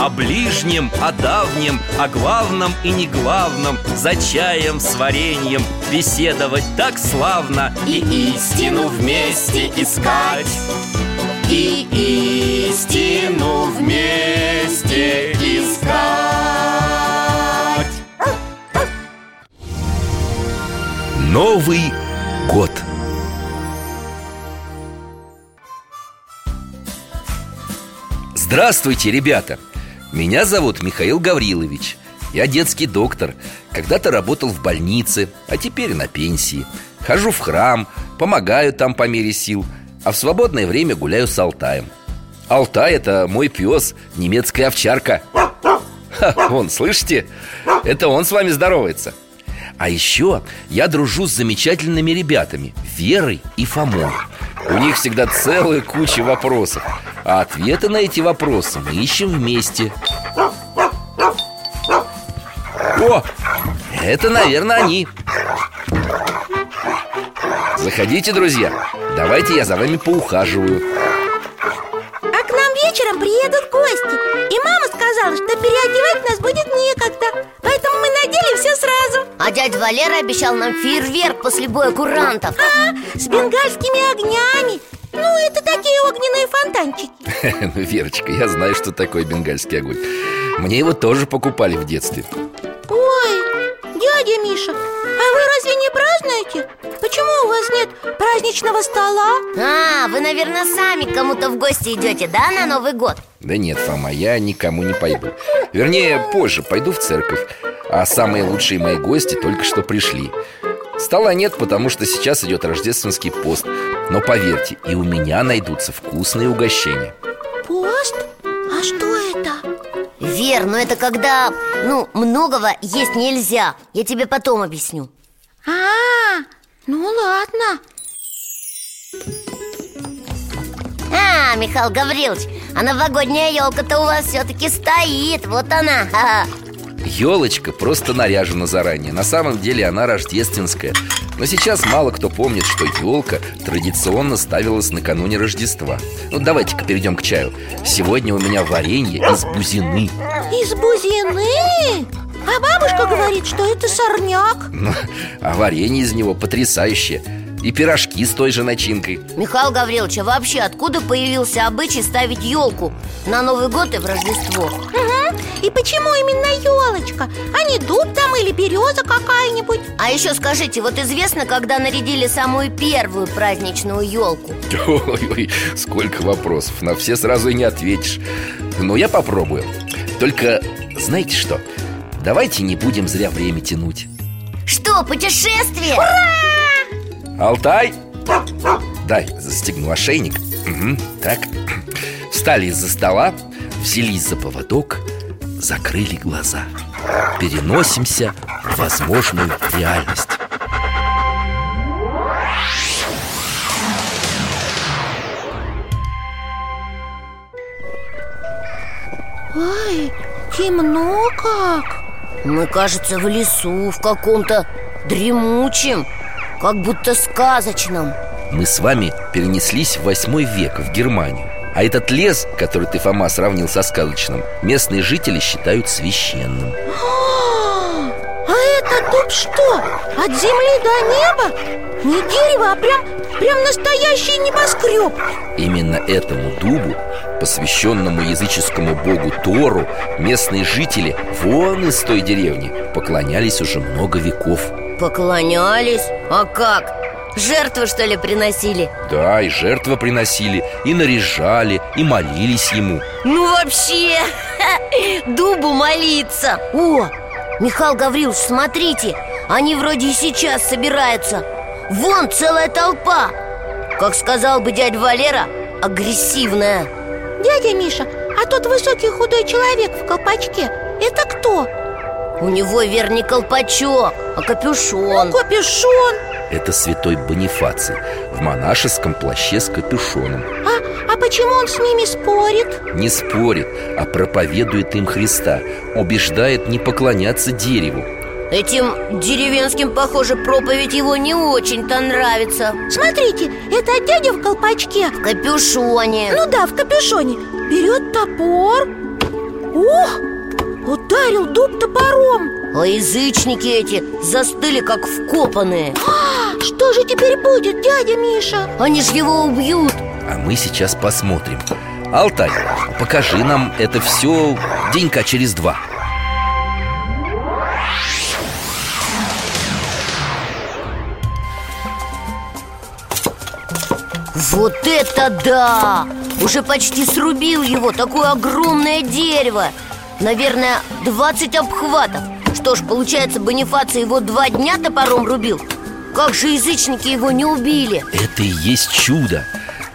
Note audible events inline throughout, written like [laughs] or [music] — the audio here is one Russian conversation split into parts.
О ближнем, о давнем, о главном и не главном За чаем с вареньем беседовать так славно И истину вместе искать. И истину вместе искать. Новый год. Здравствуйте, ребята! Меня зовут Михаил Гаврилович. Я детский доктор. Когда-то работал в больнице, а теперь на пенсии. Хожу в храм, помогаю там по мере сил А в свободное время гуляю с Алтаем. Алтай – это мой пес, немецкая овчарка. Ха, Вон, слышите? Это он с вами здоровается А еще я дружу с замечательными ребятами Верой и Фомой. У них всегда целая куча вопросов. А ответы на эти вопросы мы ищем вместе. О, это, наверное, они. Заходите, друзья. Давайте я за вами поухаживаю Валера обещал нам фейерверк после боя курантов. А, с бенгальскими огнями. Ну, это такие огненные фонтанчики. [laughs] Ну, Верочка, я знаю, что такое бенгальский огонь. Мне его тоже покупали в детстве. Ой, дядя Миша, а вы разве не празднуете? Почему у вас нет праздничного стола? А, вы, наверное, сами к кому-то в гости идете, да, на Новый год? Да нет, Фома, я никому не пойду. Вернее, позже пойду в церковь А самые лучшие мои гости только что пришли. Стола нет, потому что сейчас идет рождественский пост. Но поверьте, и у меня найдутся вкусные угощения. Пост? А что это? Вер, но это когда, ну, многого есть нельзя. Я тебе потом объясню. А, ну ладно. А, Михаил Гаврилович, а новогодняя елка-то у вас все-таки стоит. Вот она, Елочка просто наряжена заранее. На самом деле она рождественская. Но сейчас мало кто помнит, что елка традиционно ставилась накануне Рождества. Ну давайте-ка перейдем к чаю. Сегодня у меня варенье из бузины. Из бузины? А бабушка говорит, что это сорняк. Ну, а варенье из него потрясающее. И пирожки с той же начинкой. Михаил Гаврилович, а вообще откуда появился обычай ставить елку на Новый год и в Рождество? Угу. И почему именно елочка? А не дуб там или береза какая-нибудь? А еще скажите, вот известно, когда нарядили самую первую праздничную елку? Ой-ой, сколько вопросов, на все сразу и не ответишь Но я попробую Только знаете что? Давайте не будем зря время тянуть Что, путешествие? Алтай! Дай, застегну ошейник Мгм, Так, встали из-за стола Взялись за поводок Закрыли глаза. Переносимся в возможную реальность. Ой, темно как. Мы, кажется, в лесу, в каком-то дремучем Как будто сказочном. Мы с вами перенеслись в восьмой век в Германию А этот лес, который ты, Фома, сравнил со сказочным Местные жители считают священным А, это дуб что? От земли до неба? Не дерево, а прям, прям настоящий небоскреб Именно этому дубу, посвященному языческому богу Тору Местные жители вон из той деревни поклонялись уже много веков Поклонялись? А как? Жертвы, что ли, приносили? Да, и жертвы приносили, и наряжали, и молились ему. Ну вообще, [laughs] дубу молиться. О, Михаил Гаврилович, смотрите Они вроде и сейчас собираются. Вон целая толпа. Как сказал бы дядя Валера, агрессивная. Дядя Миша, а тот высокий худой человек в колпачке Это кто? У него верный колпачок, а капюшон. Капюшон? Это святой Бонифаций В монашеском плаще с капюшоном. А, а почему он с ними спорит? Не спорит, а проповедует им Христа Убеждает не поклоняться дереву. Этим деревенским, похоже, проповедь его не очень-то нравится. Смотрите, это дядя в колпачке. В капюшоне. Ну да, в капюшоне. Берет топор. Ух, ударил дуб топором. А язычники эти застыли, как вкопанные. А, Что же теперь будет, дядя Миша? Они ж его убьют. А мы сейчас посмотрим. Алтай, покажи нам это все денька через два. Вот это да! Уже почти срубил его, такое огромное дерево Наверное, 20 обхватов Что ж, получается, Бонифаций его два дня топором рубил? Как же язычники его не убили? Это и есть чудо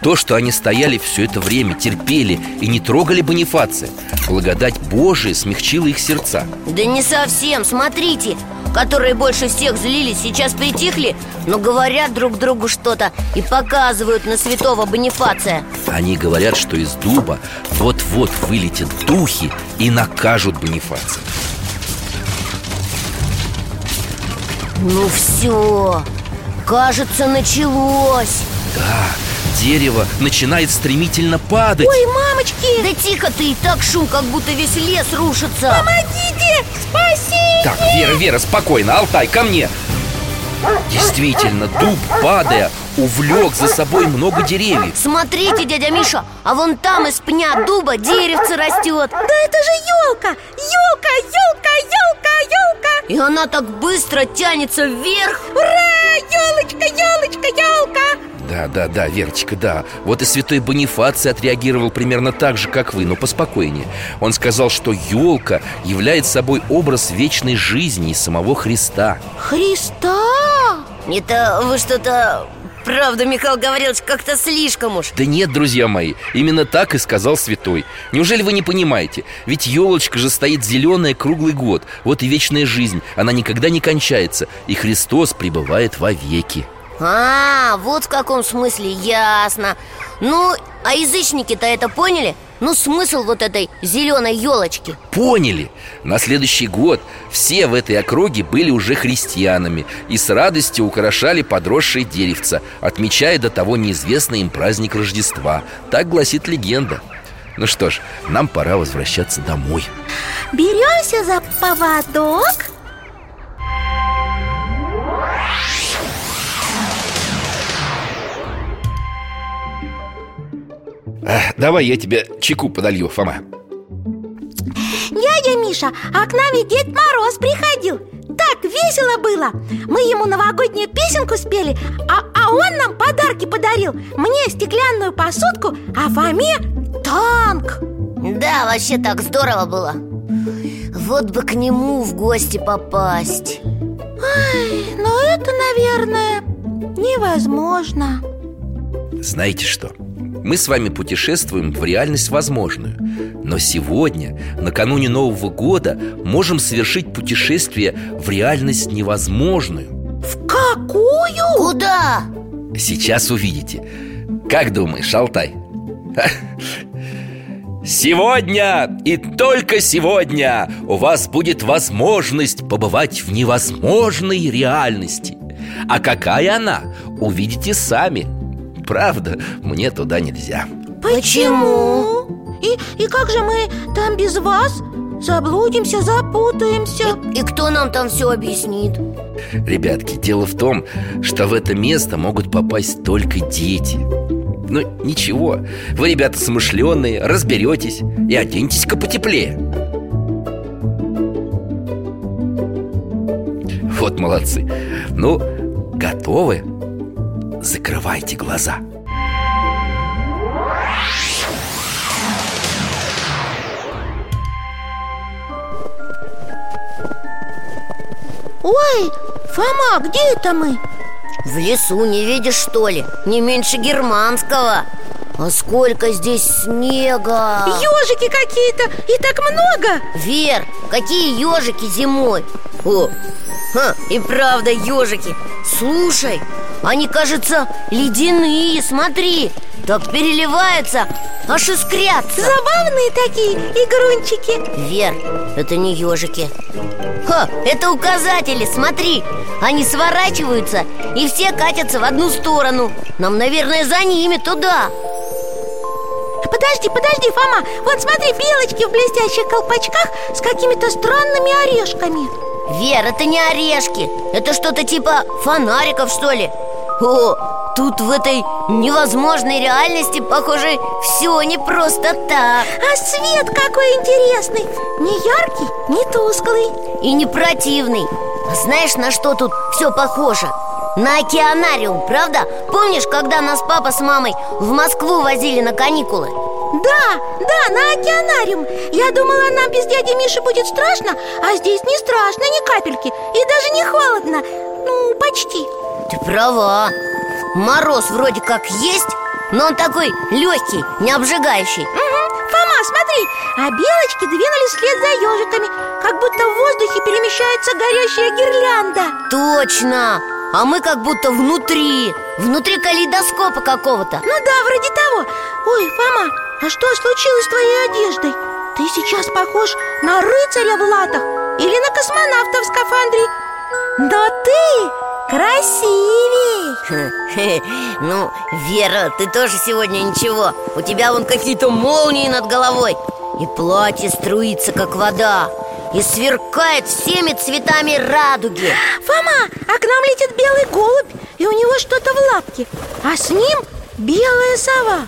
То, что они стояли все это время, терпели и не трогали Бонифация Благодать Божия смягчила их сердца Да не совсем, смотрите Которые больше всех злились, сейчас притихли Но говорят друг другу что-то И показывают на святого Бонифация. Они говорят, что из дуба вот-вот вылетят духи и накажут Бонифация. Ну все, кажется, началось. Да, дерево начинает стремительно падать. Ой, мамочки, Да тихо ты, и так шум, как будто весь лес рушится помогите, спаси Так, Вера, Вера, спокойно, Алтай, ко мне. Действительно, дуб, падая, увлек за собой много деревьев. Смотрите, дядя Миша, а вон там из пня дуба деревце растет Да это же елка, елка, елка, елка, елка И она так быстро тянется вверх. Ура, елочка, елочка, елка Да, да, да, Верочка, да. Вот и святой Бонифаций отреагировал примерно так же, как вы, но поспокойнее. Он сказал, что елка является собой образ вечной жизни и самого Христа. Христа? Это вы что-то... Правда, Михаил Гаврилович, как-то слишком уж. Да нет, друзья мои, именно так и сказал святой. Неужели вы не понимаете? Ведь елочка же стоит зеленая круглый год. Вот и вечная жизнь, она никогда не кончается И Христос пребывает вовеки А, вот в каком смысле, ясно. Ну, а язычники-то это поняли? Ну, смысл вот этой зеленой елочки Поняли? На следующий год все в этой округе были уже христианами И с радостью украшали подросшие деревца Отмечая до того неизвестный им праздник Рождества. Так гласит легенда. Ну что ж, нам пора возвращаться домой. Беремся за поводок Давай я тебе чеку подолью, Фома. Дядя Миша, а к нам ведь Дед Мороз приходил. Так весело было. Мы ему новогоднюю песенку спели А, а он нам подарки подарил. Мне стеклянную посудку, а Фоме танк. Да, вообще так здорово было. Вот бы к нему в гости попасть. Ай, но это, наверное, невозможно. Знаете что? Мы с вами путешествуем в реальность возможную Но сегодня, накануне Нового года, можем совершить путешествие в реальность невозможную В какую? Куда? Сейчас увидите Как думаешь, Алтай? Сегодня и только сегодня у вас будет возможность побывать в невозможной реальности А какая она, увидите сами Правда, мне туда нельзя Почему? И, и как же мы там без вас? Заблудимся, запутаемся И кто нам там все объяснит? Ребятки, дело в том, что в это место могут попасть только дети Ну, ничего, вы, ребята, смышленые, разберетесь и оденьтесь-ка потеплее Вот молодцы Ну, готовы? Закрывайте глаза. Ой, Фома, где это мы? В лесу не видишь, что ли? Не меньше германского. А сколько здесь снега? Ежики какие-то, и так много. Вер, какие ежики зимой? О, ха, и правда ежики Слушай, они, кажется, ледяные, смотри. Так переливаются, аж искрятся. Забавные такие игрунчики. Вер, это не ежики Ха, это указатели, смотри. Они сворачиваются и все катятся в одну сторону. Нам, наверное, за ними туда. Подожди, подожди, Фома. Вот смотри, белочки в блестящих колпачках С какими-то странными орешками. Вер, это не орешки. Это что-то типа фонариков, что ли О, тут в этой невозможной реальности, похоже, все не просто так. А свет какой интересный! Не яркий, не тусклый. И не противный. А знаешь, на что тут все похоже? На океанариум, правда? Помнишь, когда нас папа с мамой в Москву возили на каникулы? Да, да, на океанариум. Я думала, нам без дяди Миши будет страшно А здесь не страшно ни капельки. И даже не холодно. Ну, почти Ты права Мороз вроде как есть, но он такой легкий, не обжигающий угу. Фома, смотри, а белочки двинулись вслед за ежиками Как будто в воздухе перемещается горящая гирлянда Точно! А мы как будто внутри Внутри калейдоскопа какого-то Ну да, вроде того Ой, Фома, а что случилось с твоей одеждой? Ты сейчас похож на рыцаря в латах Или на космонавта в скафандре Красивей. Ну, Вера, ты тоже сегодня ничего. У тебя вон какие-то молнии над головой. И платье струится, как вода. И сверкает всеми цветами радуги. Фома, а к нам летит белый голубь И у него что-то в лапке. А с ним белая сова.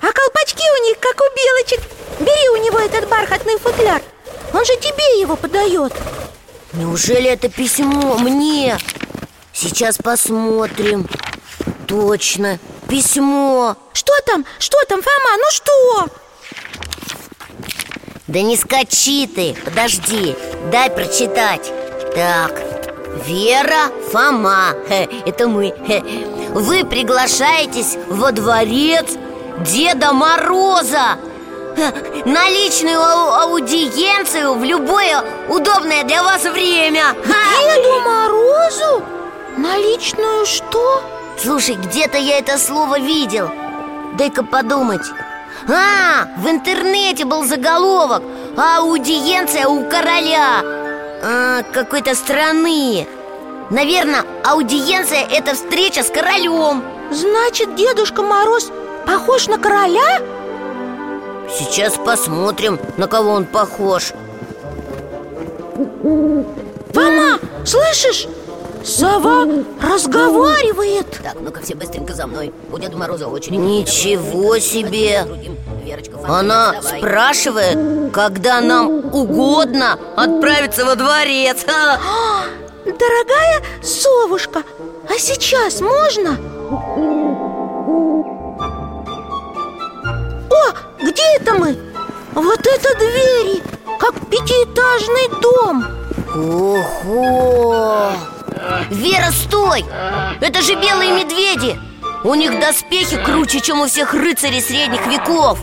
А колпачки у них, как у белочек. Бери у него этот бархатный футляр. Он же тебе его подает. Неужели это письмо мне? Сейчас посмотрим. Точно, письмо. Что там? Что там, Фома? Ну что? Да не скачи ты, подожди, дай прочитать. Так, Вера, Фома, это мы. Вы приглашаетесь во дворец Деда Мороза. На личную аудиенцию в любое удобное для вас время. Деду Морозу? На личную что? Слушай, где-то я это слово видел. Дай-ка подумать. А, в интернете был заголовок. Аудиенция у короля. А, Какой-то страны. Наверное, аудиенция – это встреча с королем. Значит, Дедушка Мороз похож на короля? Сейчас посмотрим, на кого он похож. Фома, слышишь? Сова разговаривает Так, ну-ка все быстренько за мной У Деда Мороза очередь Ничего себе! Она спрашивает, когда нам угодно отправиться во дворец Дорогая совушка, а сейчас можно? О, где это мы? Вот это двери, как пятиэтажный дом Ого! Вера, стой! Это же белые медведи! У них доспехи круче, чем у всех рыцарей средних веков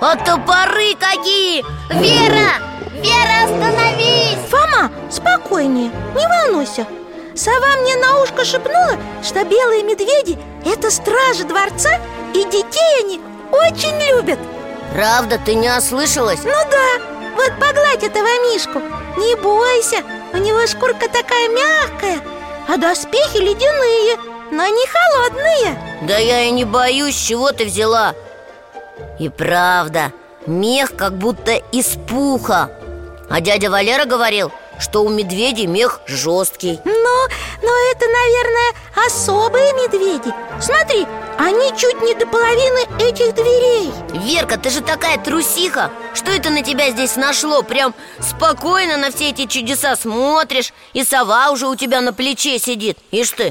А топоры какие! Вера! Вера, остановись! Фома, спокойнее, не волнуйся Сова мне на ушко шепнула, что белые медведи – это стражи дворца И детей они очень любят Правда, ты не ослышалась? Ну да, вот погладь этого мишку Не бойся, у него шкурка такая мягкая А доспехи ледяные, но не холодные. Да я и не боюсь, чего ты взяла. И правда, мех как будто из пуха. А дядя Валера говорил, что у медведей мех жесткий. Ну, но это, наверное, особые медведи. Смотри, они чуть не до половины этих дверей. Верка, ты же такая трусиха. Что это на тебя здесь нашло? Прям спокойно на все эти чудеса смотришь И сова уже у тебя на плече сидит. Ишь ты.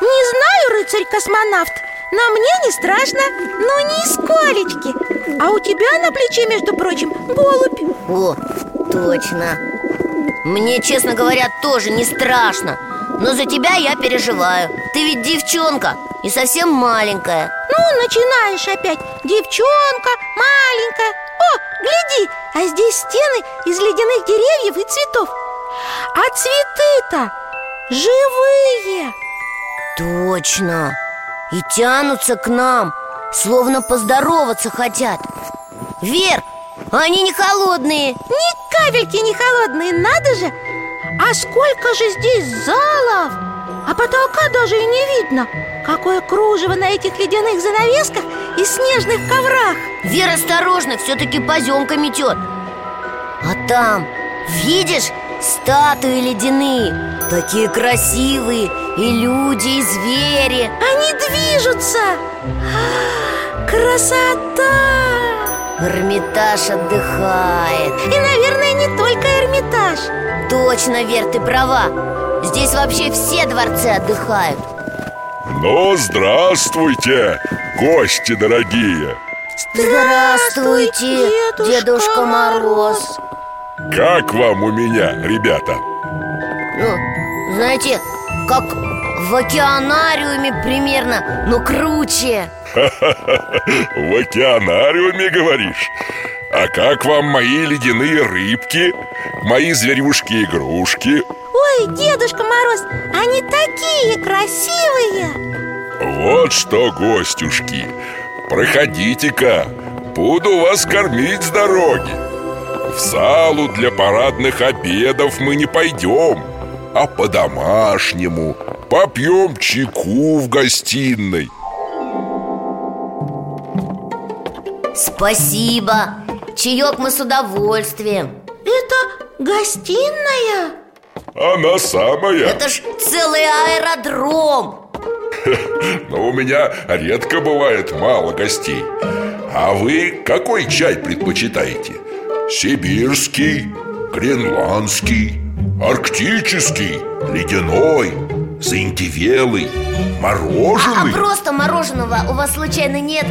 Не знаю, рыцарь-космонавт но мне не страшно, ну нисколечки. А у тебя на плече, между прочим, голубь. О, точно. Мне, честно говоря, тоже не страшно Но за тебя я переживаю. Ты ведь девчонка И совсем маленькая. Ну, начинаешь опять. Девчонка, маленькая. О, гляди, а здесь стены из ледяных деревьев и цветов. А цветы-то живые. Точно. И тянутся к нам Словно поздороваться хотят. Вер, они не холодные. Ни капельки не холодные, надо же А сколько же здесь залов? А потолка даже и не видно. Какое кружево на этих ледяных занавесках и снежных коврах. Вер, осторожно, все-таки поземка метет А там, видишь, статуи ледяные? Такие красивые И люди, и звери. Они движутся. Красота! Эрмитаж отдыхает. И, наверное, не только Эрмитаж Точно, Вер, ты права. Здесь вообще все дворцы отдыхают. Ну, здравствуйте, гости дорогие. Здравствуйте, Дедушка Дедушка Мороз. Как вам у меня, ребята? Ну, знаете, как в океанариуме примерно, но круче [laughs] В океанариуме, говоришь? А как вам мои ледяные рыбки? Мои зверюшки-игрушки? Ой, Дедушка Мороз, они такие красивые Вот что, гостюшки Проходите-ка Буду вас кормить с дороги В залу для парадных обедов мы не пойдем А по-домашнему Попьем чайку в гостиной Спасибо Чаек мы с удовольствием Это гостиная? Она самая Это ж целый аэродром [laughs] Но у меня редко бывает мало гостей А вы какой чай предпочитаете? Сибирский, гренландский, арктический, ледяной, заиндевелый, А мороженый? просто мороженого у вас случайно нет?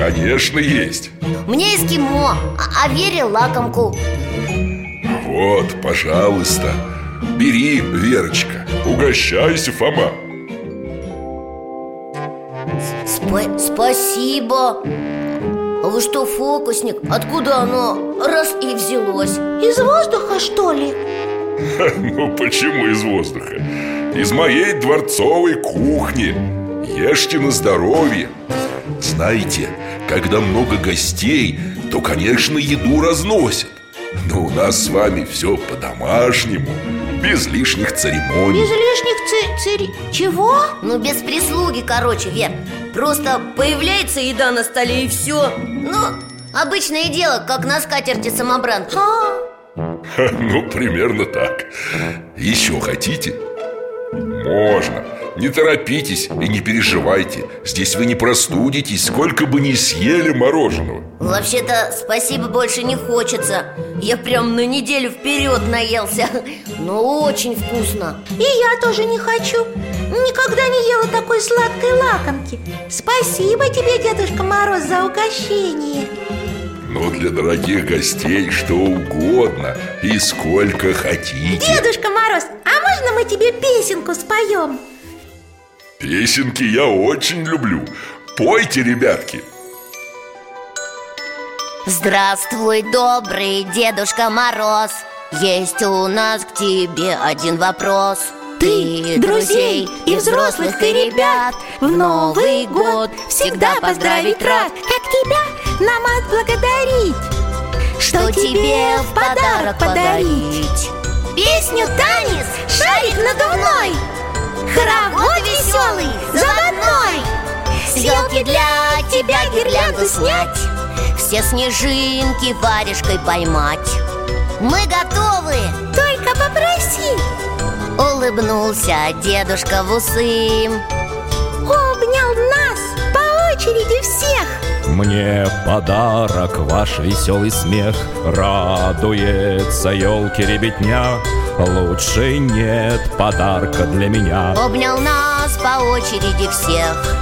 Конечно, есть. Мне эскимо, а, а Вере лакомку. Вот, пожалуйста. Бери, Верочка, угощайся, Фома. Спа- Спасибо. А вы что, фокусник? Откуда оно? Раз и взялось? Из воздуха, что ли? [laughs] Ну почему из воздуха? Из моей дворцовой кухни. Ешьте на здоровье Знаете, когда много гостей, то, конечно, еду разносят. Но у нас с вами все по-домашнему Без лишних церемоний. Без лишних ци... цери... Чего? Ну, без прислуги, короче, Вер. Просто появляется еда на столе и все Ну, обычное дело, как на скатерти самобранки. А, [laughs] Ну, примерно так. Еще хотите? Можно Не торопитесь и не переживайте. Здесь вы не простудитесь, сколько бы ни съели мороженого. Вообще-то, спасибо больше не хочется. Я прям на неделю вперед наелся. Но очень вкусно. И я тоже не хочу. Никогда не ела такой сладкой лакомки. Спасибо тебе, Дедушка Мороз, за угощение. Но для дорогих гостей что угодно И сколько хотите. Дедушка Мороз, а можно мы тебе песенку споем? Песенки я очень люблю. Пойте, ребятки. Здравствуй, добрый Дедушка Мороз. Есть у нас к тебе один вопрос. Ты друзей и взрослых, и ребят. В Новый год всегда поздравить рад. Как тебя нам отблагодарить? Что тебе в подарок подарить? Песню танец, шарик надувной Хоровод веселый, заводной. С елки для тебя гирлянду снять Все снежинки варежкой поймать. Мы готовы! Только попроси. Улыбнулся дедушка в усы. Обнял нас по очереди Мне подарок ваш веселый смех. Радуется елки ребятня. Лучше нет подарка для меня. Обнял нас по очереди всех.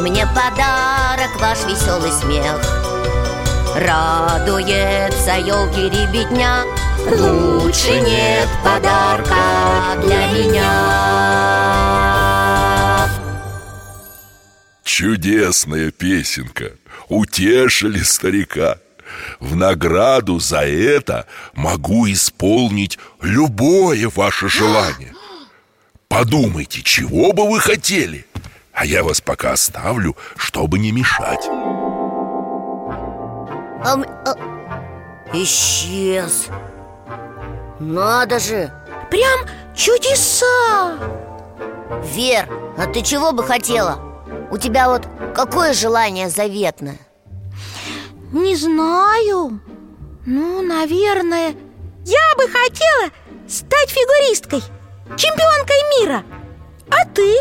Мне подарок ваш веселый смех. Радуется елки ребятня. Лучше нет подарка для меня Чудесная песенка. Утешили старика. В награду за это могу исполнить любое ваше желание. Подумайте, чего бы вы хотели А я вас пока оставлю, чтобы не мешать. А, а... Исчез. Надо же. Прям чудеса. Вер, а ты чего бы хотела? У тебя вот какое желание заветное? Не знаю Ну, наверное Я бы хотела стать фигуристкой Чемпионкой мира А ты?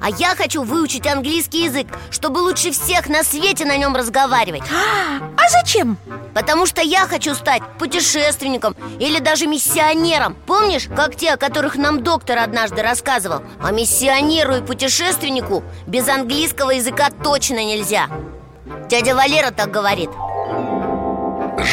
А я хочу выучить английский язык, чтобы лучше всех на свете на нем разговаривать. А, а зачем? Потому что я хочу стать путешественником или даже миссионером. Помнишь, как те, о которых нам доктор однажды рассказывал? А миссионеру и путешественнику без английского языка точно нельзя. Дядя Валера так говорит.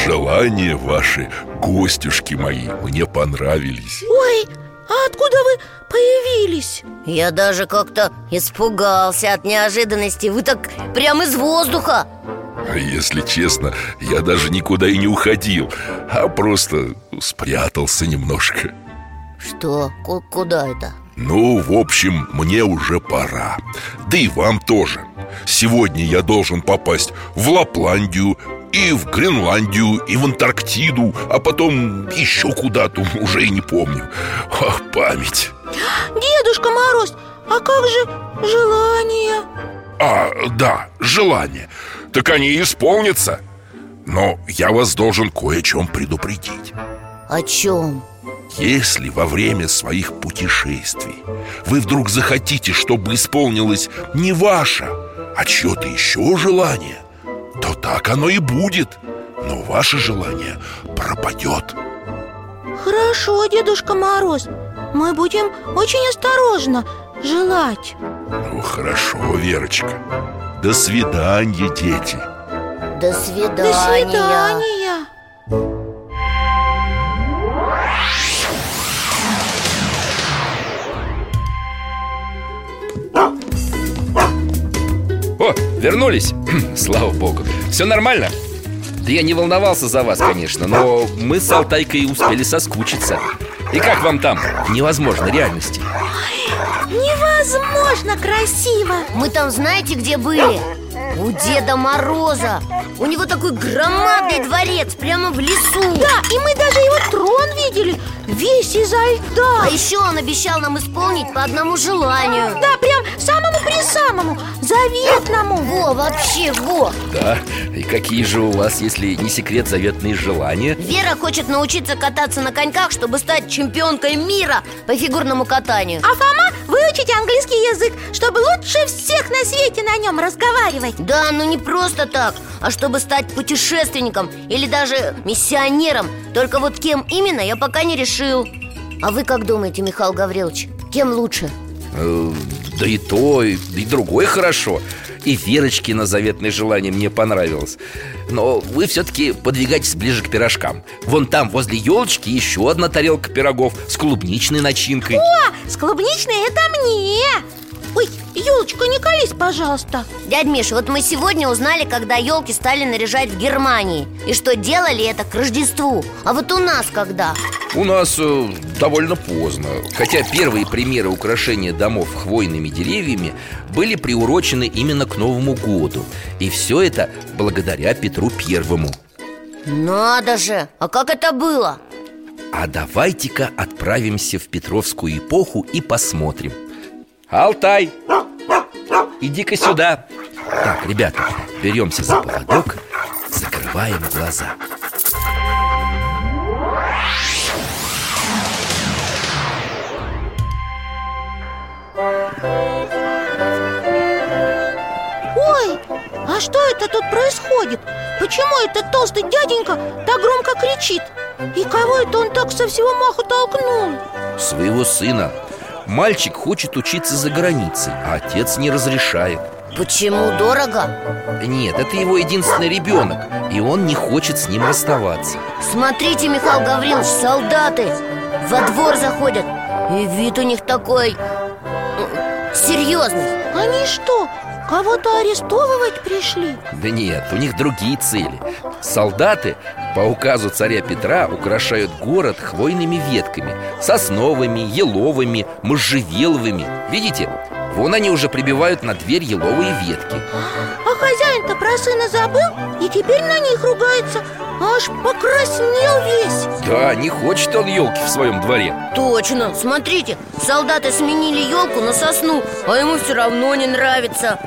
Желания ваши, гостюшки мои, мне понравились. Ой, а откуда вы появились? Я даже как-то испугался от неожиданности Вы так прямо из воздуха а Если честно, я даже никуда и не уходил А просто спрятался немножко Что? К куда это? Ну, в общем, мне уже пора Да и вам тоже Сегодня я должен попасть в Лапландию и в Гренландию, и в Антарктиду А потом еще куда-то, уже и не помню. Ах, память. Дедушка Мороз, а как же желания? А, да, желания Так они исполнятся. Но я вас должен кое о чем предупредить. О чем? Если во время своих путешествий вы вдруг захотите, чтобы исполнилось не ваше, а чье-то еще желание, то так оно и будет. Но ваше желание пропадет. Хорошо, Дедушка Мороз. Мы будем очень осторожно желать. Ну, хорошо, Верочка. До свидания, дети. До свидания. До свидания О, вернулись? Слава богу Все нормально? Да я не волновался за вас, конечно Но мы с Алтайкой успели соскучиться И как вам там? Невозможно реальности Невозможно красиво Мы там знаете, где были? У Деда Мороза. У него такой громадный дворец прямо в лесу. Да, и мы даже его трон видели. Весь изо льда. А еще он обещал нам исполнить по одному желанию. Да, прям самому при самому Заветному. Во, вообще, во. Да, и какие же у вас, если не секрет, заветные желания? Вера хочет научиться кататься на коньках, чтобы стать чемпионкой мира по фигурному катанию. А Фома выучить английский язык, чтобы лучше всех на свете на нем разговаривать Да, ну не просто так, а чтобы стать путешественником или даже миссионером. Только вот кем именно, я пока не решил. А вы как думаете, Михаил Гаврилович, кем лучше? Э, да и то, и, и другое хорошо. И Верочкино заветное желание мне понравилось. Но вы все-таки подвигайтесь ближе к пирожкам. Вон там, возле елочки, еще одна тарелка пирогов С клубничной начинкой. О, с клубничной это мне елочка, не колись, пожалуйста. Дядь Миш, вот мы сегодня узнали, когда елки стали наряжать в Германии. И что делали это к Рождеству. А вот у нас когда? У нас э, довольно поздно. Хотя первые примеры украшения домов хвойными деревьями Были приурочены именно к Новому году. И все это благодаря Петру Первому. Надо же! А как это было? А давайте-ка отправимся в Петровскую эпоху и посмотрим. Алтай, иди-ка сюда Так, ребята, беремся за поводок, закрываем глаза Ой, а что это тут происходит? Почему этот толстый дяденька так громко кричит? И кого это он так со всего маху толкнул? Своего сына Мальчик хочет учиться за границей, а отец не разрешает. Почему дорого? Нет, это его единственный ребенок И он не хочет с ним расставаться. Смотрите, Михаил Гаврилович, солдаты Во двор заходят И вид у них такой Серьезный. Они что, Кого-то арестовывать пришли? Да нет, у них другие цели. Солдаты по указу царя Петра украшают город хвойными ветками Сосновыми, еловыми, можжевеловыми. Видите, вон они уже прибивают на дверь еловые ветки. А хозяин-то про сына забыл и теперь на них ругается. Аж покраснел весь. Да, не хочет он елки в своем дворе. Точно, смотрите, солдаты сменили елку на сосну А ему все равно не нравится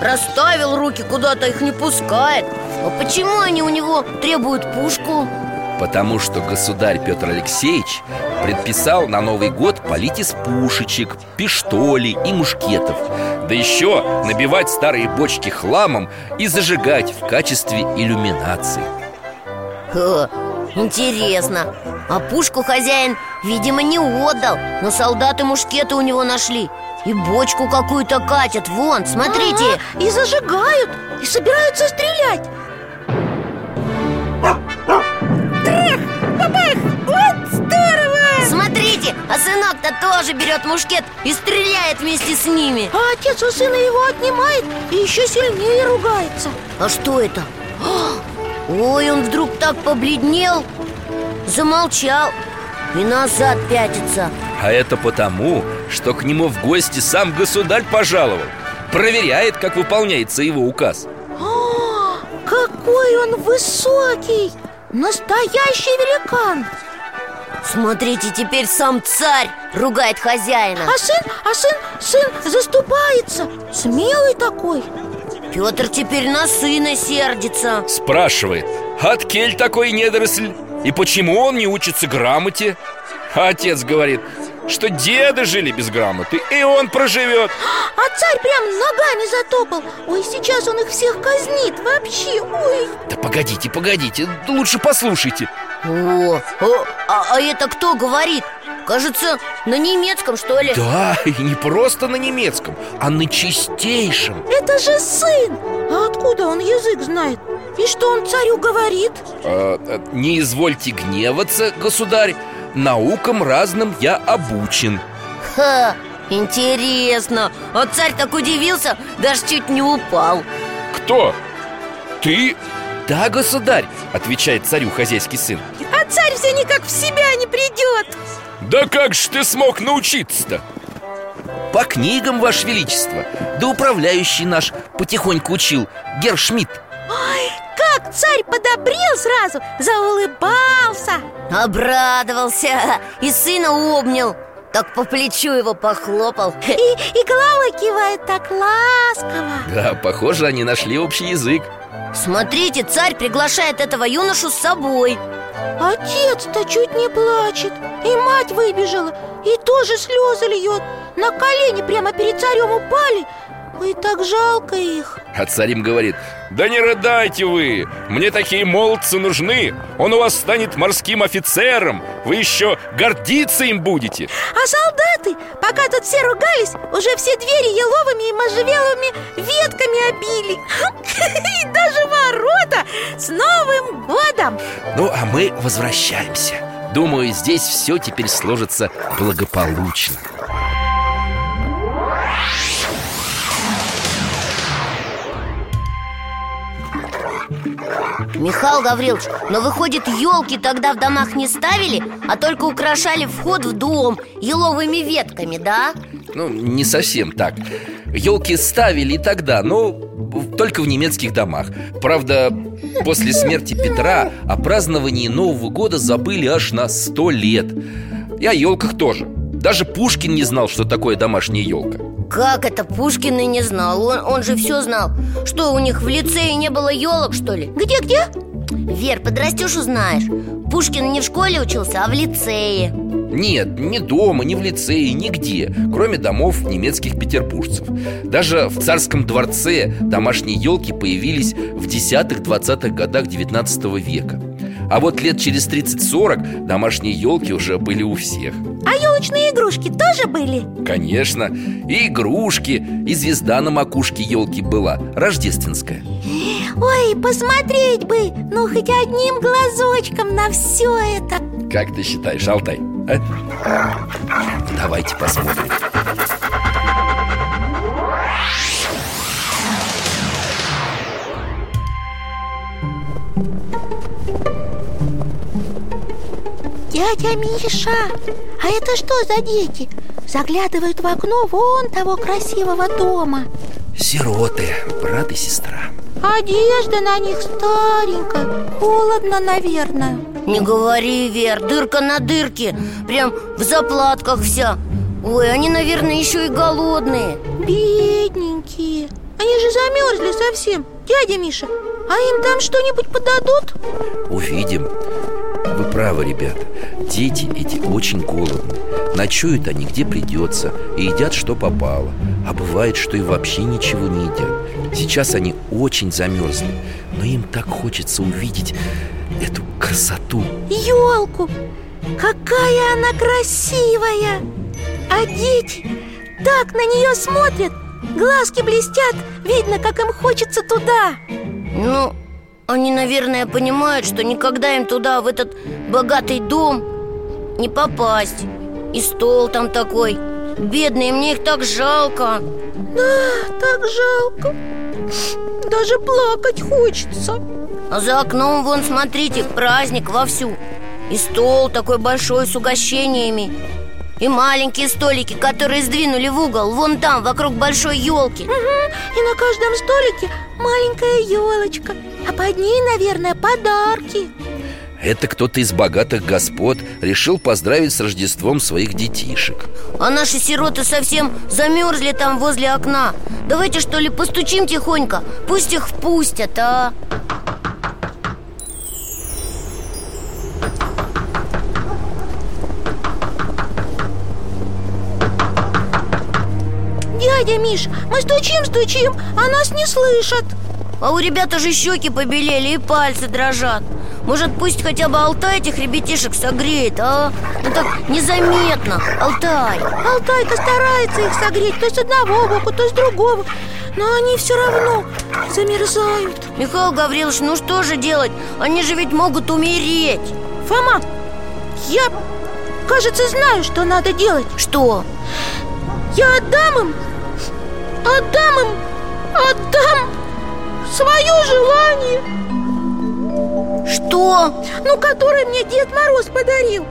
Расставил руки, куда-то их не пускает. А почему они у него требуют пушку? Потому что государь Петр Алексеевич предписал на Новый год полить из пушечек, пиштолей и мушкетов. Да еще набивать старые бочки хламом и зажигать в качестве иллюминации. Ха, интересно. А пушку хозяин, видимо, не отдал. Но солдаты мушкеты у него нашли. И бочку какую-то катят, вон, смотрите. Ага, И зажигают, и собираются стрелять. Трах, бабах, вот здорово! Смотрите, а сынок-то тоже берет мушкет и стреляет вместе с ними. А отец у сына его отнимает и еще сильнее ругается. А что это? Ой, он вдруг так побледнел Замолчал и назад пятится А это потому, что к нему в гости сам государь пожаловал Проверяет, как выполняется его указ А, какой он высокий! Настоящий великан! Смотрите, теперь сам царь ругает хозяина А сын, а сын, сын заступается Смелый такой Петр теперь на сына сердится Спрашивает, от кель такой недоросль? И почему он не учится грамоте? А отец говорит, что деды жили без грамоты, и он проживет А царь прям ногами затопал Ой, сейчас он их всех казнит вообще Ой, Да погодите, погодите, лучше послушайте О, о, а, а это кто говорит? Кажется, на немецком, что ли? Да, и не просто на немецком, а на чистейшем это же сын А откуда он язык знает? И что он царю говорит? А, а, Не извольте гневаться, государь Наукам разным я обучен Ха, интересно А царь так удивился, даже чуть не упал Кто? Ты? Да, государь, отвечает царю хозяйский сын А царь все никак в себя не придет Да как же ты смог научиться-то? По книгам, Ваше Величество. Да управляющий наш потихоньку учил. Гершмидт Ой, как царь подобрел сразу Заулыбался. Обрадовался и сына обнял Так по плечу его похлопал. [laughs] И, и головой кивает так ласково. Да, похоже, они нашли общий язык. Смотрите, царь приглашает этого юношу с собой. Отец-то чуть не плачет. И мать выбежала. И тоже слезы льет. На колени прямо перед царем упали Ой, так жалко их. А царь им говорит Да не рыдайте вы, мне такие молодцы нужны. Он у вас станет морским офицером Вы еще гордиться им будете А солдаты, пока тут все ругались Уже все двери еловыми и можжевеловыми ветками обили. [laughs] И даже ворота с Новым годом. Ну, а мы возвращаемся. Думаю, здесь все теперь сложится благополучно Михаил Гаврилович, но выходит, елки тогда в домах не ставили, а только украшали вход в дом еловыми ветками, да? Ну, не совсем так. Елки ставили и тогда, но только в немецких домах. Правда, после смерти Петра о праздновании Нового года забыли аж на сто лет. И о елках тоже. Даже Пушкин не знал, что такое домашняя елка Как это Пушкин и не знал? Он, он же все знал Что, у них в лицее не было елок, что ли? Где-где? Вер, подрастешь, узнаешь Пушкин не в школе учился, а в лицее Нет, ни дома, ни в лицее, нигде Кроме домов немецких петербуржцев Даже в царском дворце домашние елки появились в 10-20-х годах 19 века А вот лет через 30-40 домашние елки уже были у всех А елочные игрушки тоже были? Конечно, и игрушки, и звезда на макушке елки была, рождественская Ой, посмотреть бы, ну хоть одним глазочком на все это Как ты считаешь, Алтай? а? Давайте посмотрим Миша, а это что за дети? Заглядывают в окно вон того красивого дома. Сироты, брат и сестра. Одежда на них старенькая Холодно, наверное. Не говори, Вер, дырка на дырке Прям в заплатках вся. Ой, они, наверное, еще и голодные. Бедненькие. Они же замерзли совсем. Дядя Миша, а им там что-нибудь подадут? Увидим Вы правы, ребята Дети эти очень голодны Ночуют они где придется И едят что попало А бывает, что и вообще ничего не едят Сейчас они очень замерзли Но им так хочется увидеть эту красоту Елку! Какая она красивая! А дети так на нее смотрят Глазки блестят Видно, как им хочется туда Ну, они, наверное, понимают, что никогда им туда, в этот богатый дом Не попасть. И стол там такой. Бедные, мне их так жалко. Да, так жалко. Даже плакать хочется. А за окном, вон, смотрите, праздник вовсю. И стол такой большой с угощениями И маленькие столики, которые сдвинули в угол Вон там, вокруг большой елки Угу, и на каждом столике маленькая елочка А под ней, наверное, подарки. Это кто-то из богатых господ Решил поздравить с Рождеством своих детишек. А наши сироты совсем замерзли там возле окна. Давайте, что ли, постучим тихонько? Пусть их впустят, а Миш, мы стучим-стучим, а нас не слышат. А у ребят уже щеки побелели и пальцы дрожат. Может, пусть хотя бы Алтай этих ребятишек согреет, а? Ну так незаметно, Алтай. Алтайка старается их согреть То с одного боку, то с другого. Но они все равно замерзают. Михаил Гаврилович, ну что же делать? Они же ведь могут умереть. Фома, я, кажется, знаю, что надо делать. Что? Я отдам им Отдам им Отдам Свое желание. Что? Ну, которое мне Дед Мороз подарил.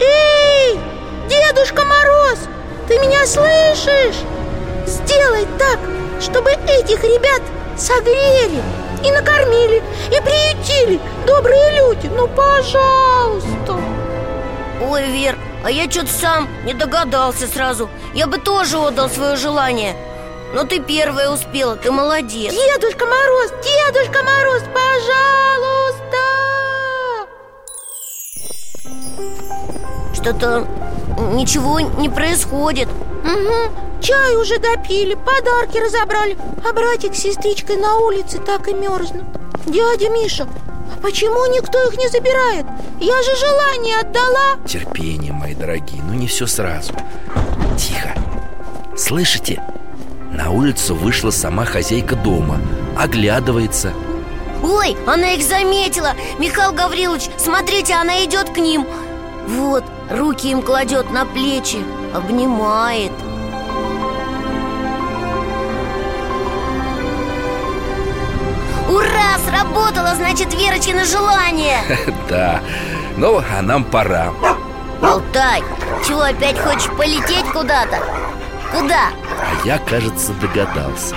Эй, Дедушка Мороз Ты меня слышишь? Сделай так, чтобы этих ребят согрели И накормили, и приютили Добрые люди, ну, пожалуйста. Ой, Вер, а я что-то сам не догадался сразу. Я бы тоже отдал свое желание Но ты первая успела, ты молодец. Дедушка Мороз, Дедушка Мороз, пожалуйста! Что-то ничего не происходит. Угу, чай уже допили, подарки разобрали. А братик с сестричкой на улице так и мерзнут. Дядя Миша, а почему никто их не забирает? Я же желание отдала. Терпение, мои дорогие, ну не все сразу. Тихо. Слышите? На улицу вышла сама хозяйка дома. Оглядывается. Ой, она их заметила. Михаил Гаврилович, смотрите, она идет к ним. Вот, руки им кладет на плечи Обнимает. Ура, сработало, значит, Верочкино желание. [laughs] Да, ну, а нам пора. Алтай, чего опять хочешь полететь куда-то? Куда? А я, кажется, догадался.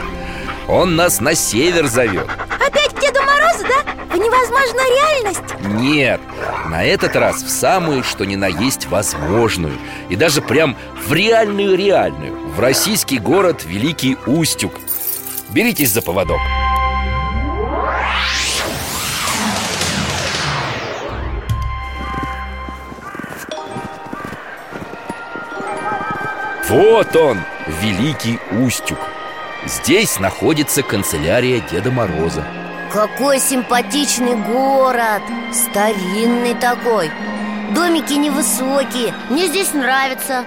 Он нас на север зовет. Опять к Деду Морозу, да? В невозможную реальность. Нет, на этот раз в самую, что ни на есть, возможную. И даже прям в реальную-реальную. В российский город Великий Устюг. Беритесь за поводок Вот он, Великий Устюг. Здесь находится канцелярия Деда Мороза. Какой симпатичный город Старинный такой. Домики невысокие Мне здесь нравится.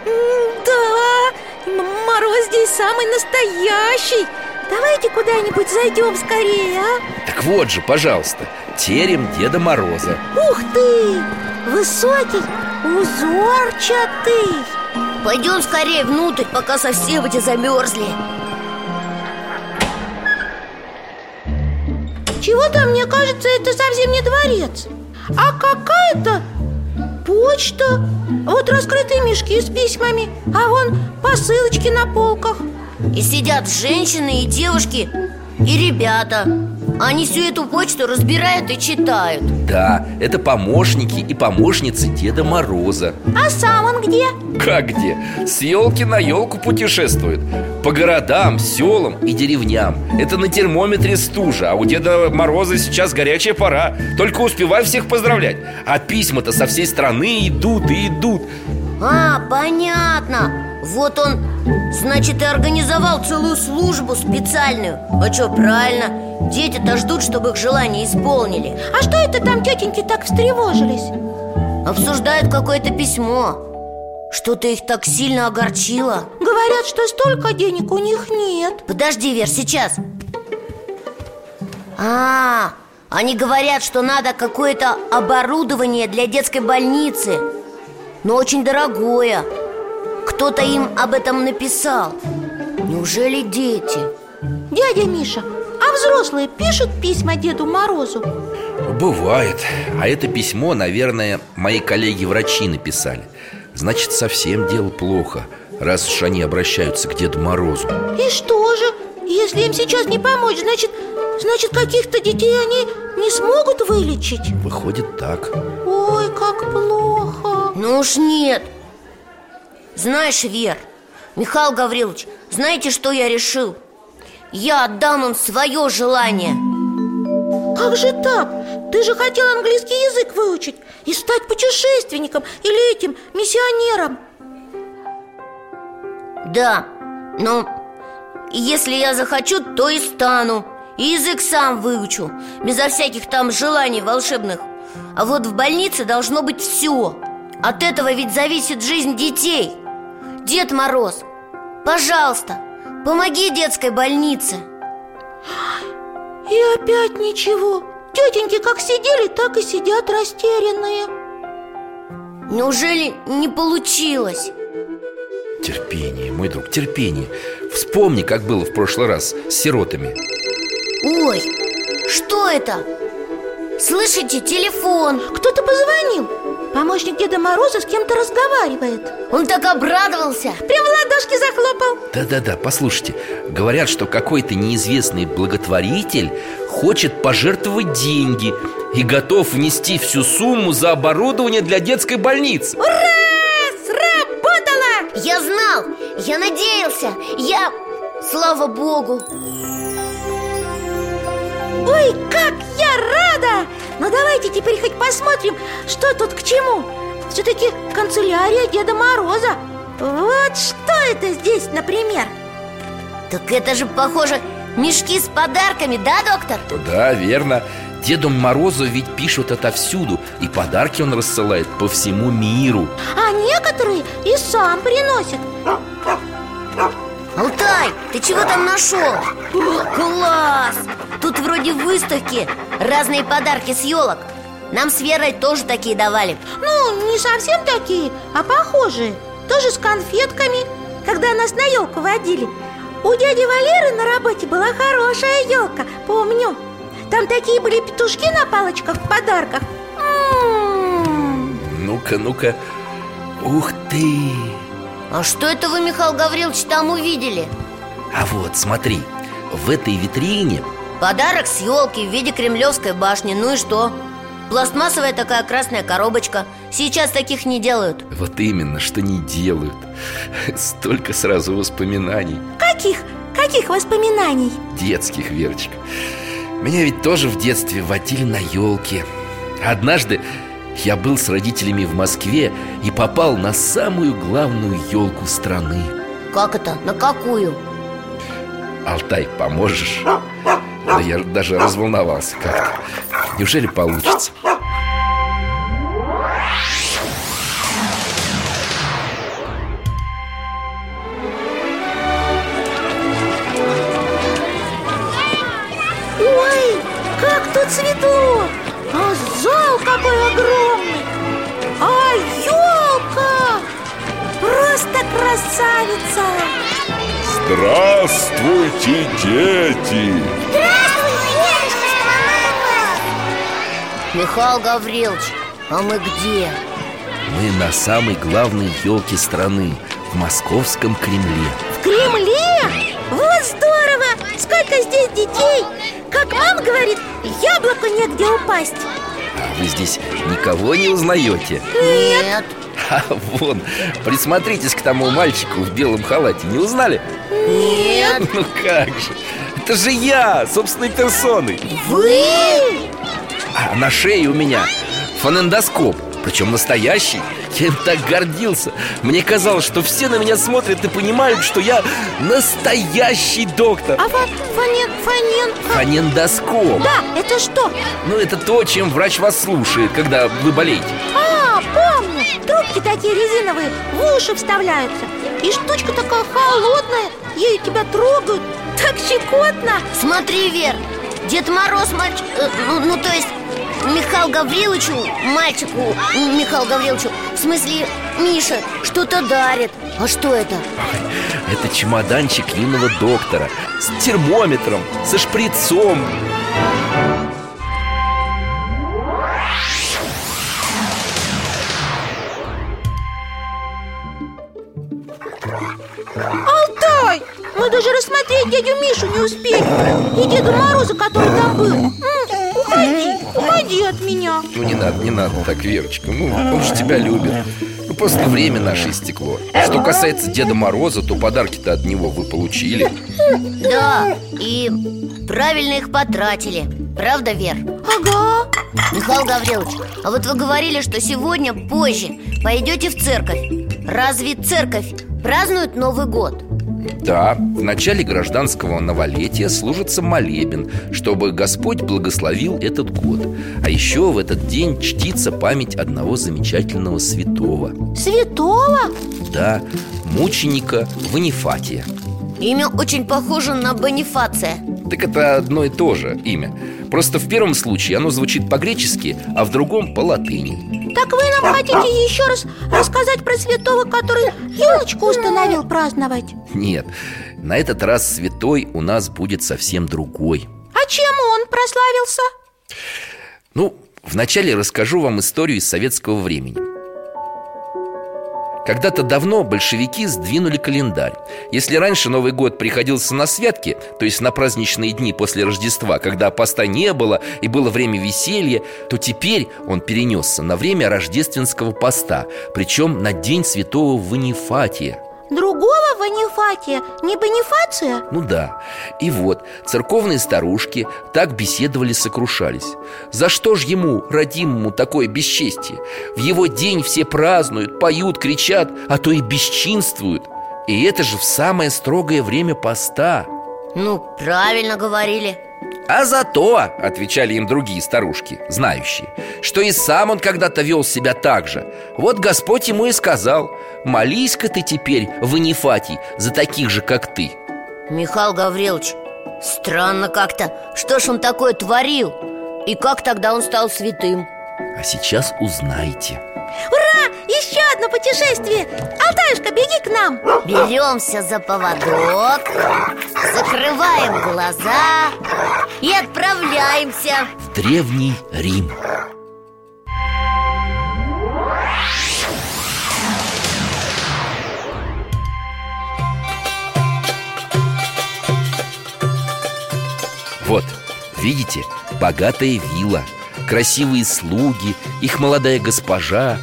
Да, Мороз здесь самый настоящий. Давайте куда-нибудь зайдем скорее, а? Так вот же, пожалуйста, терем Деда Мороза. Ух ты! Высокий, узорчатый Пойдем скорее внутрь, пока совсем эти замерзли. Чего-то, мне кажется, это совсем не дворец А какая-то почта. Вот раскрытые мешки с письмами А вон посылочки на полках. И сидят женщины и девушки и ребята Они всю эту почту разбирают и читают. Да, это помощники и помощницы Деда Мороза. А сам он где? Как где? С елки на елку путешествует. По городам, селам и деревням. Это на термометре стужа. А у Деда Мороза сейчас горячая пора. Только успевай всех поздравлять. А письма-то со всей страны идут и идут. А, понятно Вот он, значит, и организовал целую службу специальную. А что, правильно? Дети-то ждут, чтобы их желания исполнили. А что это там тетеньки так встревожились? Обсуждают какое-то письмо. Что-то их так сильно огорчило. Говорят, что столько денег у них нет. Подожди, Вер, сейчас. А, они говорят, что надо какое-то оборудование для детской больницы Но очень дорогое Кто-то им об этом написал Неужели дети? Дядя Миша, а взрослые пишут письма Деду Морозу? Бывает А это письмо, наверное, мои коллеги-врачи написали Значит, совсем дело плохо Раз уж они обращаются к Деду Морозу И что же? Если им сейчас не помочь, значит, значит каких-то детей они не смогут вылечить? Выходит так Ой, как плохо Ну уж нет Знаешь, Вер, Михаил Гаврилович, знаете, что я решил? Я отдам им свое желание. Как же так? Ты же хотел английский язык выучить И стать путешественником или этим, миссионером. Да, но если я захочу, то и стану. И язык сам выучу Безо всяких там желаний волшебных. А вот в больнице должно быть все От этого ведь зависит жизнь детей Дед Мороз, пожалуйста, помоги детской больнице. И опять ничего. Тетеньки как сидели, так и сидят растерянные. Неужели не получилось? Терпение, мой друг, терпение. Вспомни, как было в прошлый раз с сиротами. Ой, что это? Слышите, телефон. Кто-то позвонил Помощник Деда Мороза с кем-то разговаривает. Он так обрадовался. Прям в ладошки захлопал. Да-да-да, послушайте. Говорят, что какой-то неизвестный благотворитель Хочет пожертвовать деньги И готов внести всю сумму за оборудование для детской больницы. Ура! Сработало! Я знал, я надеялся, я... Слава Богу! Ой, как я рада! Ну давайте теперь хоть посмотрим, что тут к чему. Все-таки канцелярия Деда Мороза. Вот что это здесь, например? Так это же, похоже, мешки с подарками, да, доктор? Да, верно. Деду Морозу ведь пишут отовсюду И подарки он рассылает по всему миру. А некоторые и сам приносит. Алтай, ты чего там нашел? Класс! Тут вроде выставки Разные подарки с елок. Нам с Верой тоже такие давали. Ну, не совсем такие, а похожие. Тоже с конфетками. Когда нас на елку водили У дяди Валеры на работе была хорошая елка, помню. Там такие были петушки на палочках в подарках. М-м-м. Ну-ка, ну-ка. Ух ты! А что это вы, Михаил Гаврилович, там увидели? А вот, смотри В этой витрине Подарок с елки в виде кремлевской башни Ну и что? Пластмассовая такая красная коробочка Сейчас таких не делают Вот именно, что не делают Столько сразу воспоминаний Каких? Каких воспоминаний? Детских, Верочка Меня ведь тоже в детстве водили на елке Однажды я был с родителями в Москве и попал на самую главную елку страны Как это? На какую? Алтай, поможешь? Да я даже разволновался как-то Неужели получится? Ой, как тут светло! А зал какой огромный! Просто красавица! Здравствуйте, дети! Здравствуй, дедушка Михаил Гаврилович, а мы где? Мы на самой главной елке страны В московском Кремле В Кремле? Вот здорово! Сколько здесь детей! Как мама говорит, яблоку негде упасть А вы здесь никого не узнаете? Нет А вон, присмотритесь к тому мальчику в белом халате. Не узнали? Нет. Ну как же? Это же я, собственной персоной. Вы? А на шее у меня фонендоскоп Причем настоящий. Я им так гордился. Мне казалось, что все на меня смотрят и понимают, что я настоящий доктор. А фа фонен, фонен... фа- Фонендоскоп. Да, это что? Ну, это то, чем врач вас слушает, когда вы болеете. А, помню. Трубки такие резиновые в уши вставляются. И штучка такая холодная. Ею тебя трогают. Так щекотно. Смотри, Вер Дед Мороз мальчик... э, ну, ну, то есть Михаил Гавриловичу, мальчику Михаил Гавриловичу В смысле, Миша, что-то дарит А что это? Это чемоданчик юного доктора С термометром, со шприцом Алтай! Мы даже рассмотреть дядю Мишу не успели И Деда Мороза, который там был Уходи, уходи от меня. Ну, не надо, не надо так, Верочка Ну, он же тебя любит. Ну, просто время наше истекло. Что касается Деда Мороза, то подарки-то от него вы получили. Да, и правильно их потратили. Правда, Вер? Ага. Михаил Гаврилович, а вот вы говорили, что сегодня позже пойдете в церковь. Разве церковь празднует Новый год? Да, в начале гражданского новолетия служится молебен Чтобы Господь благословил этот год. А еще в этот день чтится память одного замечательного святого. Святого? Да, мученика Ванифатия. Имя очень похоже на Бонифация. Так это одно и то же имя Просто в первом случае оно звучит по-гречески, а в другом по-латыни Так вы нам хотите еще раз рассказать про святого, который елочку установил праздновать? Нет, на этот раз святой у нас будет совсем другой А чем он прославился? Ну, вначале расскажу вам историю из советского времени когда-то давно большевики сдвинули календарь. Если раньше Новый год приходился на святки То есть на праздничные дни после Рождества Когда поста не было и было время веселья То теперь он перенесся на время рождественского поста Причем на день святого Ванифатия Другого Ванифатия, не Бонифация? Ну да. И вот, церковные старушки так беседовали, сокрушались. За что ж ему, родимому, такое бесчестие? В его день все празднуют, поют, кричат, а то и бесчинствуют. И это же в самое строгое время поста. Ну, правильно говорили А зато, отвечали им другие старушки, знающие, что и сам он когда-то вел себя так же. Вот Господь ему и сказал, молись-ка ты теперь, Ванифатий, за таких же, как ты. Михаил Гаврилович, странно как-то Что ж он такое творил? И как тогда он стал святым? А сейчас узнаете. Ура! Еще одно путешествие! Алтаюшка, беги к нам! Беремся за поводок Закрываем глаза И отправляемся В Древний Рим. Вот, видите, богатая вилла Красивые слуги, их молодая госпожа.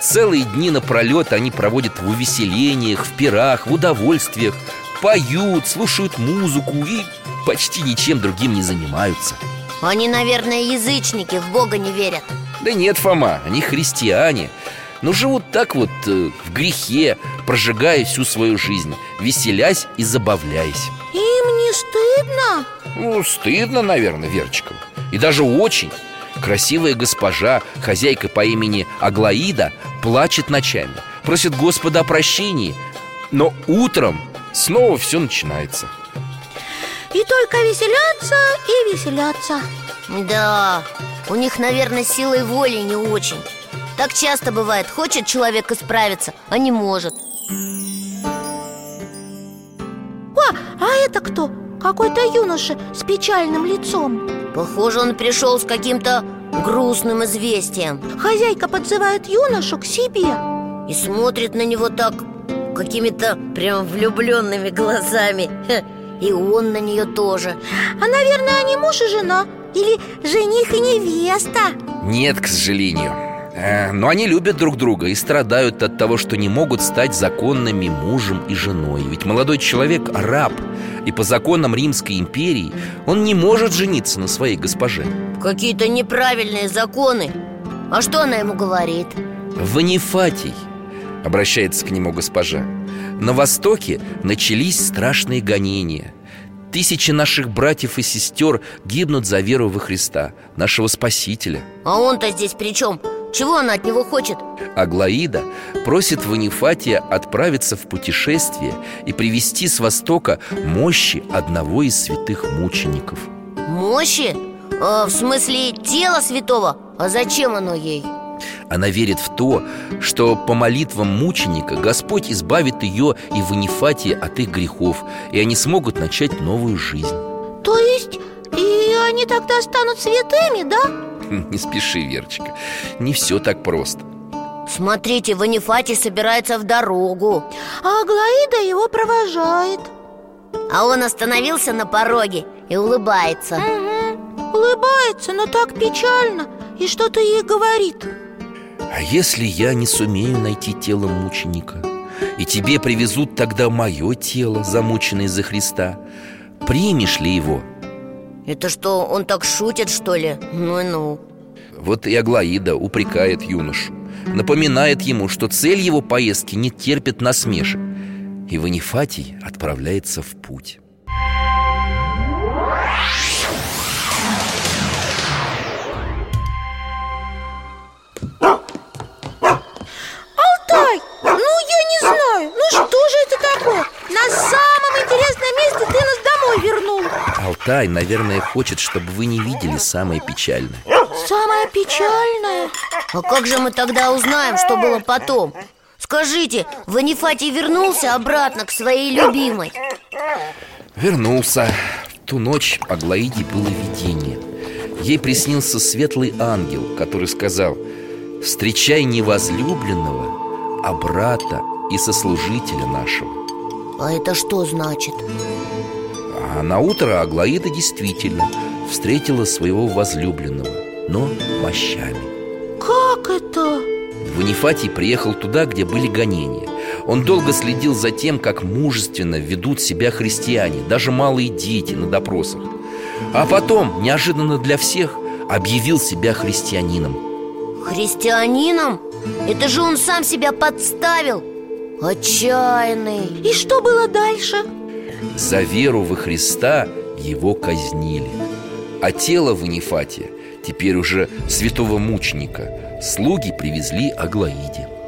Целые дни напролет они проводят в увеселениях, в пирах, в удовольствиях. Поют, слушают музыку и почти ничем другим не занимаются. Они, наверное, язычники, в Бога не верят. Да нет, Фома, они христиане. Но живут так вот э, в грехе, прожигая всю свою жизнь Веселясь и забавляясь. Им не стыдно? Ну, стыдно, наверное, Верчикам И даже очень Красивая госпожа, хозяйка по имени Аглаида Плачет ночами, просит Господа о прощении Но утром снова все начинается. И только веселятся и веселятся. Да, у них, наверное, силой воли не очень. Так часто бывает, хочет человек исправиться, а не может. О, а это кто? Какой-то юноша с печальным лицом Похоже, он пришел с каким-то грустным известием. Хозяйка подзывает юношу к себе. И смотрит на него так какими-то прям влюбленными глазами. И он на нее тоже. А, наверное, они муж и жена. Или жених и невеста. Нет, к сожалению Но они любят друг друга и страдают от того, что не могут стать законными мужем и женой. Ведь молодой человек – раб И по законам Римской империи он не может жениться на своей госпоже. Какие-то неправильные законы. А что она ему говорит? Ванифатий, обращается к нему госпожа На востоке начались страшные гонения. Тысячи наших братьев и сестер гибнут за веру во Христа, нашего Спасителя. А он-то здесь при чем? Чего она от него хочет? Аглаида просит Ванифатия отправиться в путешествие и привести с востока мощи одного из святых мучеников Мощи? А, в смысле тела святого? А зачем оно ей? Она верит в то, что по молитвам мученика Господь избавит ее и Ванифатия от их грехов И они смогут начать новую жизнь То есть и они тогда станут святыми, да? [laughs] Не спеши, Верочка, не все так просто. Смотрите, Ванифатий собирается в дорогу. А Аглаида его провожает. А он остановился на пороге и улыбается. Угу. Улыбается, но так печально И что-то ей говорит. А если я не сумею найти тело мученика И тебе привезут тогда мое тело, замученное за Христа Примешь ли его? Это что, он так шутит, что ли? Ну-ну Вот и Аглаида упрекает юношу. Напоминает ему, что цель его поездки не терпит насмешек. И Ванифатий отправляется в путь Алтай, наверное, хочет, чтобы вы не видели самое печальное Самое печальное А как же мы тогда узнаем, что было потом? Скажите, Ванифатий вернулся обратно к своей любимой? Вернулся В ту ночь Аглаиде было видение Ей приснился светлый ангел, который сказал Встречай не возлюбленного, а брата и сослужителя нашего А это что значит? А на утро Аглаида действительно встретила своего возлюбленного, но мощами Как это? Ванифатий приехал туда, где были гонения Он долго следил за тем, как мужественно ведут себя христиане Даже малые дети на допросах А потом, неожиданно для всех, объявил себя христианином Христианином? Это же он сам себя подставил Отчаянный И что было дальше? За веру во Христа его казнили. А тело Ванифатия, теперь уже святого мученика. Слуги привезли Аглаиде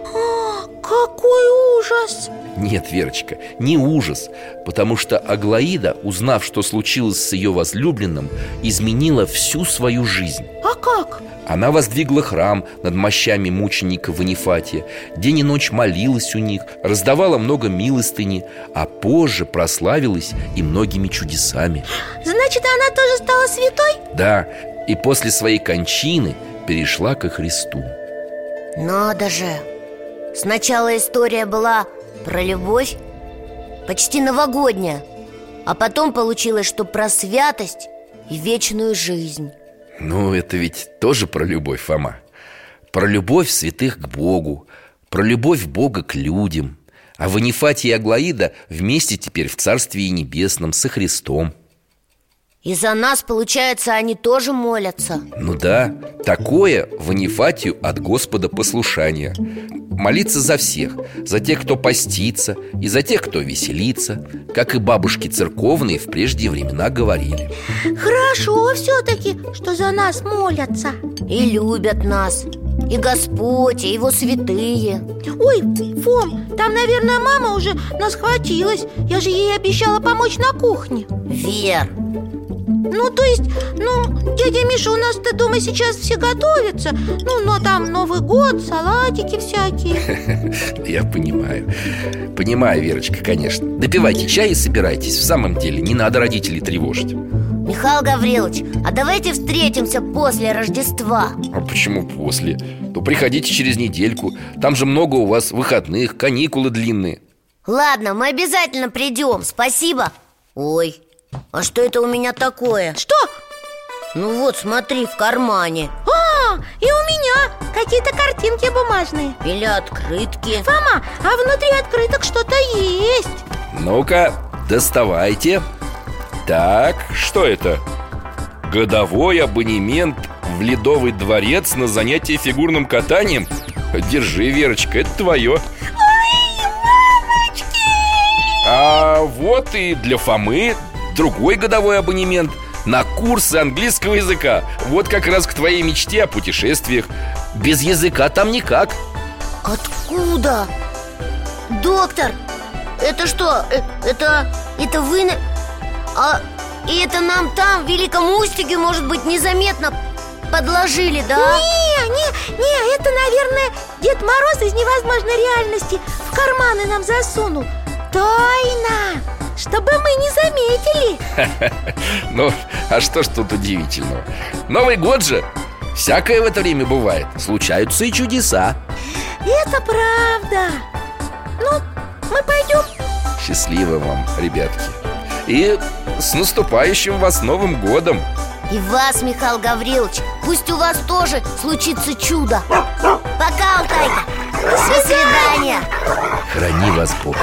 ужас! Нет, Верочка, не ужас Потому что Аглаида, узнав, что случилось с ее возлюбленным Изменила всю свою жизнь А как? Она воздвигла храм над мощами мученика Ванифатия День и ночь молилась у них, раздавала много милостыни А позже прославилась и многими чудесами Значит, она тоже стала святой? Да, и после своей кончины перешла ко Христу Надо же Сначала история была про любовь Почти новогодняя А потом получилось, что про святость и вечную жизнь. Ну, это ведь тоже про любовь, Фома. Про любовь святых к Богу Про любовь Бога к людям. А Ванифатий и Аглаида вместе теперь в Царстве Небесном со Христом. И за нас, получается, они тоже молятся. Ну да, такое Ванифатию от Господа послушание Молиться за всех. За тех, кто постится И за тех, кто веселится Как и бабушки церковные в прежние времена говорили. Хорошо все-таки, что за нас молятся. И любят нас И Господь, и Его святые. Ой, Фом, там, наверное, мама уже нас хватилась Я же ей обещала помочь на кухне. Вер, Ну, то есть, ну, дядя Миша, у нас-то дома сейчас все готовятся. Ну, но там Новый год, салатики всякие [laughs] Я понимаю. Понимаю, Верочка, конечно. Допивайте чай и собирайтесь. В самом деле, не надо родителей тревожить. Михаил Гаврилович, а давайте встретимся после Рождества. А почему после? То приходите через недельку. Там же много у вас выходных, каникулы длинные. Ладно, мы обязательно придем, спасибо. Ой, а что это у меня такое? Что? Ну вот, смотри, в кармане. А, и у меня какие-то картинки бумажные. Или открытки. Фома, а внутри открыток что-то есть. Ну-ка, доставайте. Так, что это? Годовой абонемент в Ледовый дворец на занятие фигурным катанием? Держи, Верочка, это твое А вот и для Фомы другой годовой абонемент на курсы английского языка Вот как раз к твоей мечте о путешествиях Без языка там никак Откуда? Доктор, это что? Э, Это, это вы... на- А, и это нам там, в Великом Устюге, может быть, незаметно подложили, да? Не, не, не, это, наверное, Дед Мороз из невозможной реальности в карманы нам засунул Тайна, чтобы мы не заметили. [laughs] Ну, а что ж тут удивительного? Новый год же! Всякое в это время бывает Случаются и чудеса. Это правда. Ну, мы пойдем. Счастливо вам, ребятки. И с наступающим вас Новым годом! И вас, Михаил Гаврилович, пусть у вас тоже случится чудо. Пока, Алтайка. До свидания. Храни вас Бог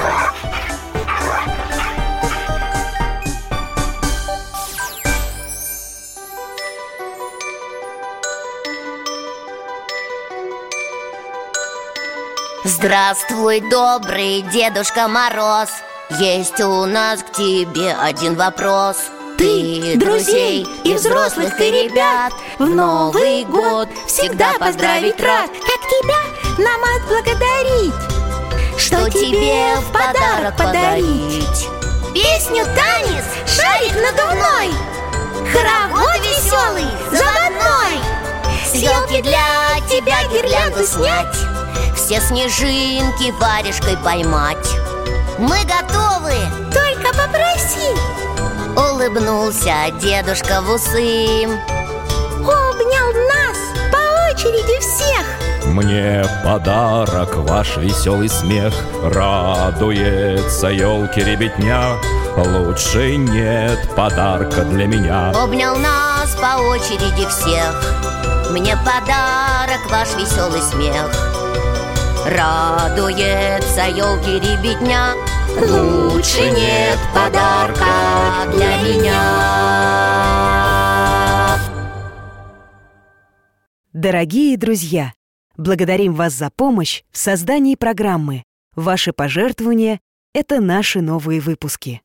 Здравствуй, добрый Дедушка Мороз. Есть у нас к тебе один вопрос. Ты друзей и взрослых, и ребят. В Новый год всегда поздравить рад. Как тебя нам отблагодарить? Что тебе в подарок подарить? Песню танец, шарик надувной. Хоровод веселый, заводной. С елки для тебя гирлянду снять Все снежинки варежкой поймать. Мы готовы! Только попроси! Улыбнулся дедушка в усы. Обнял нас по очереди всех. Мне подарок ваш веселый смех. Радуется елки ребятня. Лучше нет подарка для меня. Обнял нас по очереди всех. Мне подарок ваш веселый смех Радуется елки ребятня Лучше нет подарка для меня Дорогие друзья, благодарим вас за помощь в создании программы. Ваши пожертвования — это наши новые выпуски.